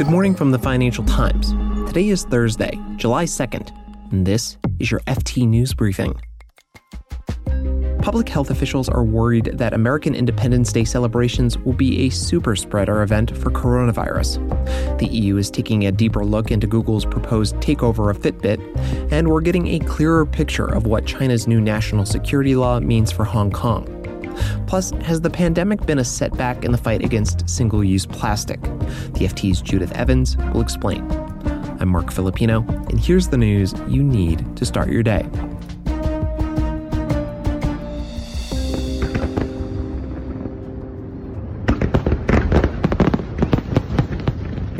Good morning from the Financial Times. Today is Thursday, July 2nd, and this is your FT News Briefing. Public health officials are worried that American Independence Day celebrations will be a super spreader event for coronavirus. The EU is taking a deeper look into Google's proposed takeover of Fitbit, and we're getting a clearer picture of what China's new national security law means for Hong Kong. Plus, has the pandemic been a setback in the fight against single use plastic? The FT's Judith Evans will explain. I'm Marc Filippino, and here's the news you need to start your day.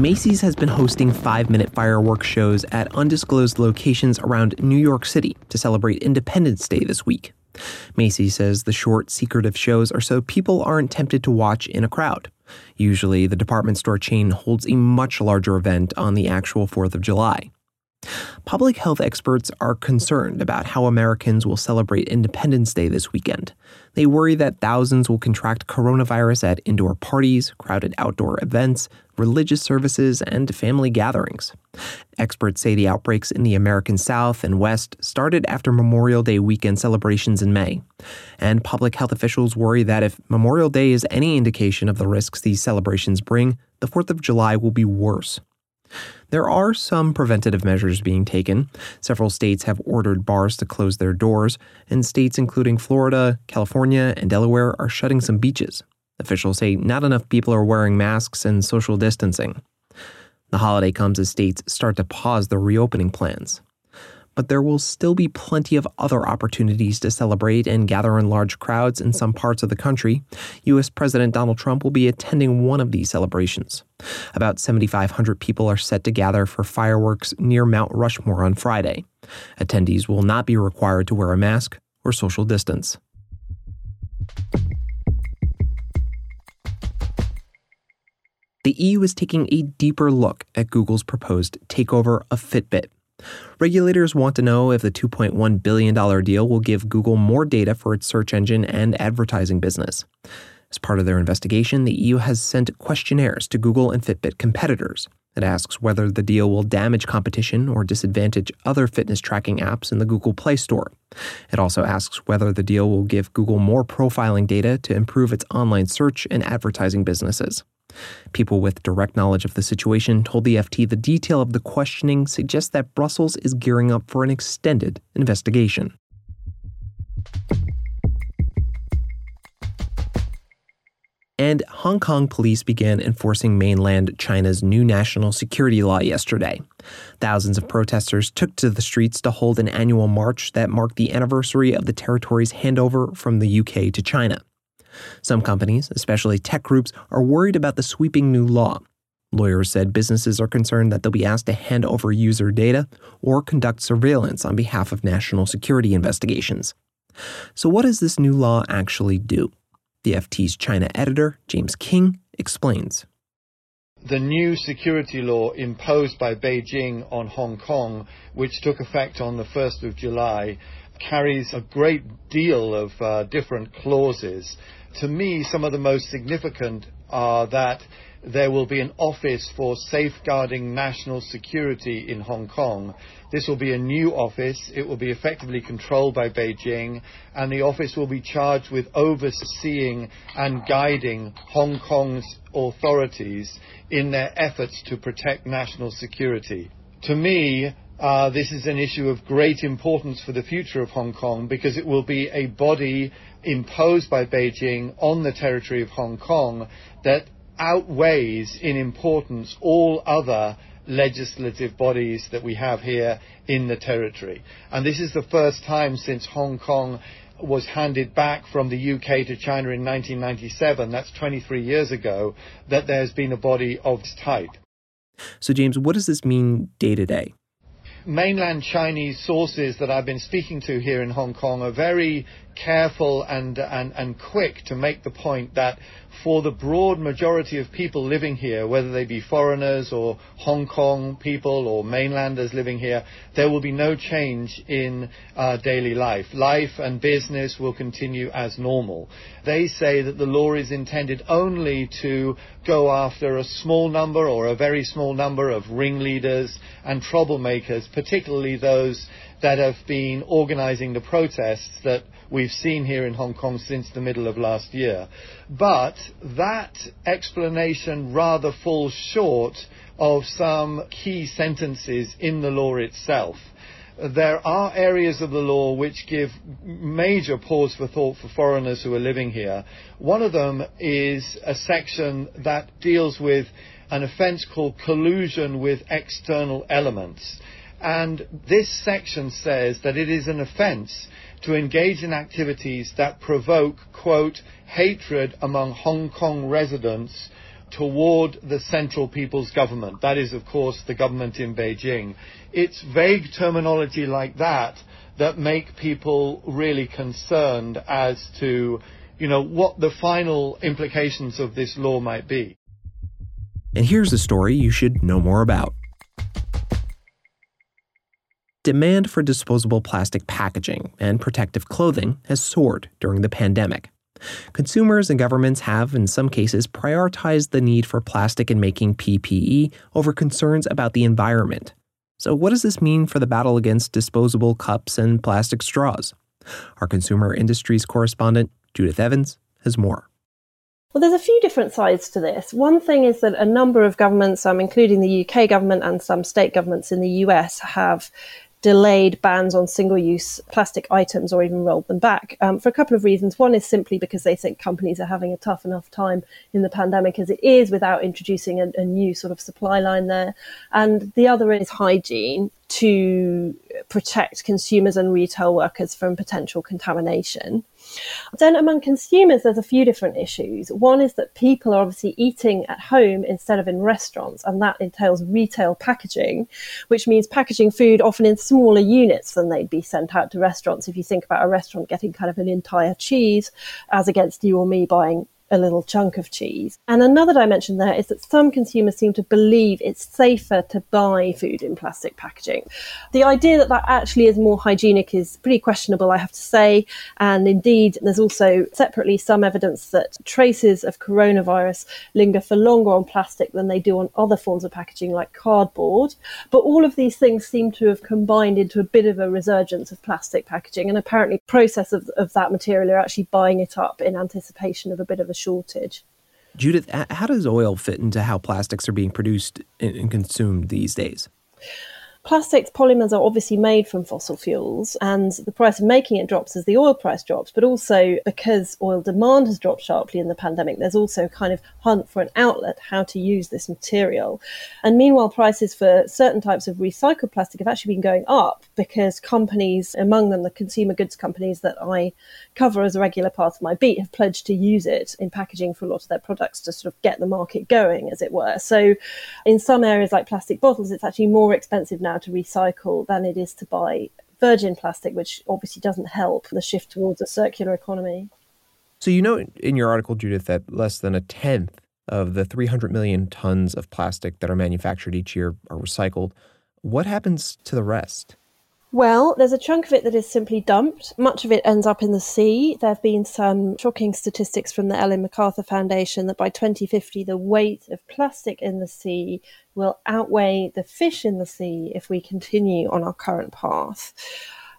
Macy's has been hosting five minute fireworks shows at undisclosed locations around New York City to celebrate Independence Day this week. Macy's says the short, secretive shows are so people aren't tempted to watch in a crowd. Usually, the department store chain holds a much larger event on the actual 4th of July. Public health experts are concerned about how Americans will celebrate Independence Day this weekend. They worry that thousands will contract coronavirus at indoor parties, crowded outdoor events, religious services, and family gatherings. Experts say the outbreaks in the American South and West started after Memorial Day weekend celebrations in May. And public health officials worry that if Memorial Day is any indication of the risks these celebrations bring, the 4th of July will be worse. There are some preventative measures being taken. Several states have ordered bars to close their doors, and states including Florida, California, and Delaware are shutting some beaches. Officials say not enough people are wearing masks and social distancing. The holiday comes as states start to pause their reopening plans but there will still be plenty of other opportunities to celebrate and gather in large crowds in some parts of the country. U.S. President Donald Trump will be attending one of these celebrations. About 7,500 people are set to gather for fireworks near Mount Rushmore on Friday. Attendees will not be required to wear a mask or social distance. The EU is taking a deeper look at Google's proposed takeover of Fitbit. Regulators want to know if the $2.1 billion deal will give Google more data for its search engine and advertising business. As part of their investigation, the EU has sent questionnaires to Google and Fitbit competitors. It asks whether the deal will damage competition or disadvantage other fitness tracking apps in the Google Play Store. It also asks whether the deal will give Google more profiling data to improve its online search and advertising businesses. People with direct knowledge of the situation told the FT the detail of the questioning suggests that Brussels is gearing up for an extended investigation. And Hong Kong police began enforcing mainland China's new national security law yesterday. Thousands of protesters took to the streets to hold an annual march that marked the anniversary of the territory's handover from the UK to China. Some companies, especially tech groups, are worried about the sweeping new law. Lawyers said businesses are concerned that they'll be asked to hand over user data or conduct surveillance on behalf of national security investigations. So, what does this new law actually do? The FT's China editor, James Kynge, explains. The new security law imposed by Beijing on Hong Kong, which took effect on the 1st of July, carries a great deal of uh, different clauses to me, some of the most significant are that there will be an office for safeguarding national security in Hong Kong. This will be a new office. It will be effectively controlled by Beijing, and the office will be charged with overseeing and guiding Hong Kong's authorities in their efforts to protect national security. To me, uh, this is an issue of great importance for the future of Hong Kong because it will be a body imposed by Beijing on the territory of Hong Kong that outweighs in importance all other legislative bodies that we have here in the territory. And this is the first time since Hong Kong was handed back from the UK to China in 1997, that's 23 years ago, that there's been a body of this type. So, James, what does this mean day to day? Mainland Chinese sources that I've been speaking to here in Hong Kong are very careful and, and, and quick to make the point that for the broad majority of people living here, whether they be foreigners or Hong Kong people or mainlanders living here, there will be no change in uh, daily life. Life and business will continue as normal. They say that the law is intended only to go after a small number or a very small number of ringleaders and troublemakers, particularly those that have been organizing the protests that we've seen here in Hong Kong since the middle of last year. But that explanation rather falls short of some key sentences in the law itself there are areas of the law which give major pause for thought for foreigners who are living here. One of them is a section that deals with an offence called collusion with external elements. And this section says that it is an offence to engage in activities that provoke, quote, hatred among Hong Kong residents toward the Central People's Government. That is, of course, the government in Beijing. It's vague terminology like that that make people really concerned as to, you know, what the final implications of this law might be. And here's a story you should know more about. Demand for disposable plastic packaging and protective clothing has soared during the pandemic. Consumers and governments have, in some cases, prioritized the need for plastic in making PPE over concerns about the environment. So, what does this mean for the battle against disposable cups and plastic straws? Our consumer industries correspondent, Judith Evans, has more. Well, there's a few different sides to this. One thing is that a number of governments, um, including the UK government and some state governments in the US, have delayed bans on single use plastic items or even rolled them back um, for a couple of reasons. One is simply because they think companies are having a tough enough time in the pandemic as it is without introducing a, a new sort of supply line there. And the other is hygiene to protect consumers and retail workers from potential contamination. Then among consumers, there's a few different issues. One is that people are obviously eating at home instead of in restaurants, and that entails retail packaging, which means packaging food often in smaller units than they'd be sent out to restaurants. If you think about a restaurant getting kind of an entire cheese, as against you or me buying a little chunk of cheese. And another dimension there is that some consumers seem to believe it's safer to buy food in plastic packaging. The idea that that actually is more hygienic is pretty questionable, I have to say. And indeed, there's also separately some evidence that traces of coronavirus linger for longer on plastic than they do on other forms of packaging like cardboard. But all of these things seem to have combined into a bit of a resurgence of plastic packaging. And apparently, process of, of that material are actually buying it up in anticipation of a bit of a shortage. Judith, how does oil fit into how plastics are being produced and consumed these days? Plastics polymers are obviously made from fossil fuels, and the price of making it drops as the oil price drops. But also, because oil demand has dropped sharply in the pandemic, there's also a kind of hunt for an outlet how to use this material. And meanwhile, prices for certain types of recycled plastic have actually been going up because companies, among them the consumer goods companies that I cover as a regular part of my beat, have pledged to use it in packaging for a lot of their products to sort of get the market going, as it were. So, in some areas like plastic bottles, it's actually more expensive now to recycle than it is to buy virgin plastic, which obviously doesn't help the shift towards a circular economy. So, you know, in your article, Judith, that less than a tenth of the 300 million tons of plastic that are manufactured each year are recycled. What happens to the rest? Well, there's a chunk of it that is simply dumped. Much of it ends up in the sea. There have been some shocking statistics from the Ellen MacArthur Foundation that by 2050, the weight of plastic in the sea will outweigh the fish in the sea if we continue on our current path.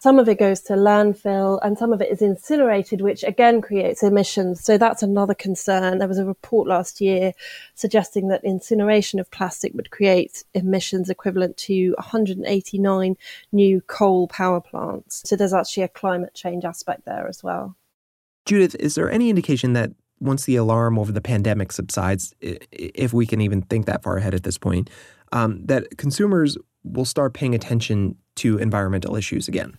Some of it goes to landfill and some of it is incinerated, which again creates emissions. So that's another concern. There was a report last year suggesting that incineration of plastic would create emissions equivalent to 189 new coal power plants. So there's actually a climate change aspect there as well. Judith, is there any indication that once the alarm over the pandemic subsides, if we can even think that far ahead at this point, um, that consumers will start paying attention to environmental issues again?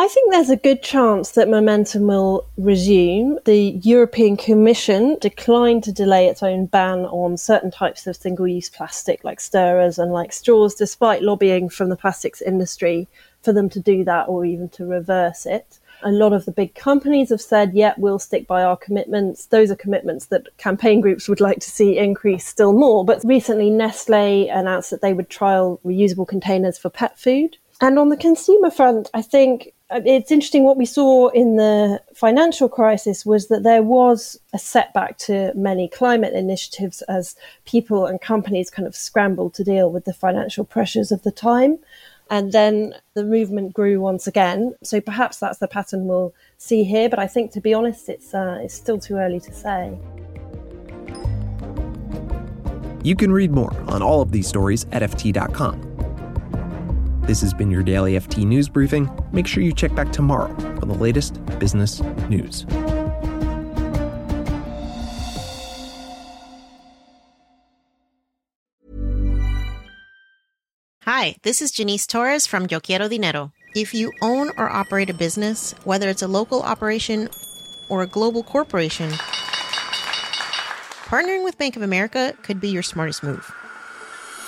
I think there's a good chance that momentum will resume. The European Commission declined to delay its own ban on certain types of single use plastic, like stirrers and like straws, despite lobbying from the plastics industry for them to do that or even to reverse it. A lot of the big companies have said, yeah, we'll stick by our commitments. Those are commitments that campaign groups would like to see increase still more. But recently, Nestle announced that they would trial reusable containers for pet food. And on the consumer front, I think it's interesting what we saw in the financial crisis was that there was a setback to many climate initiatives as people and companies kind of scrambled to deal with the financial pressures of the time. And then the movement grew once again. So perhaps that's the pattern we'll see here. But I think, to be honest, it's, uh, it's still too early to say. You can read more on all of these stories at FT.com. This has been your daily FT News Briefing. Make sure you check back tomorrow for the latest business news. Hi, this is Janice Torres from Yo Quiero Dinero. If you own or operate a business, whether it's a local operation or a global corporation, partnering with Bank of America could be your smartest move.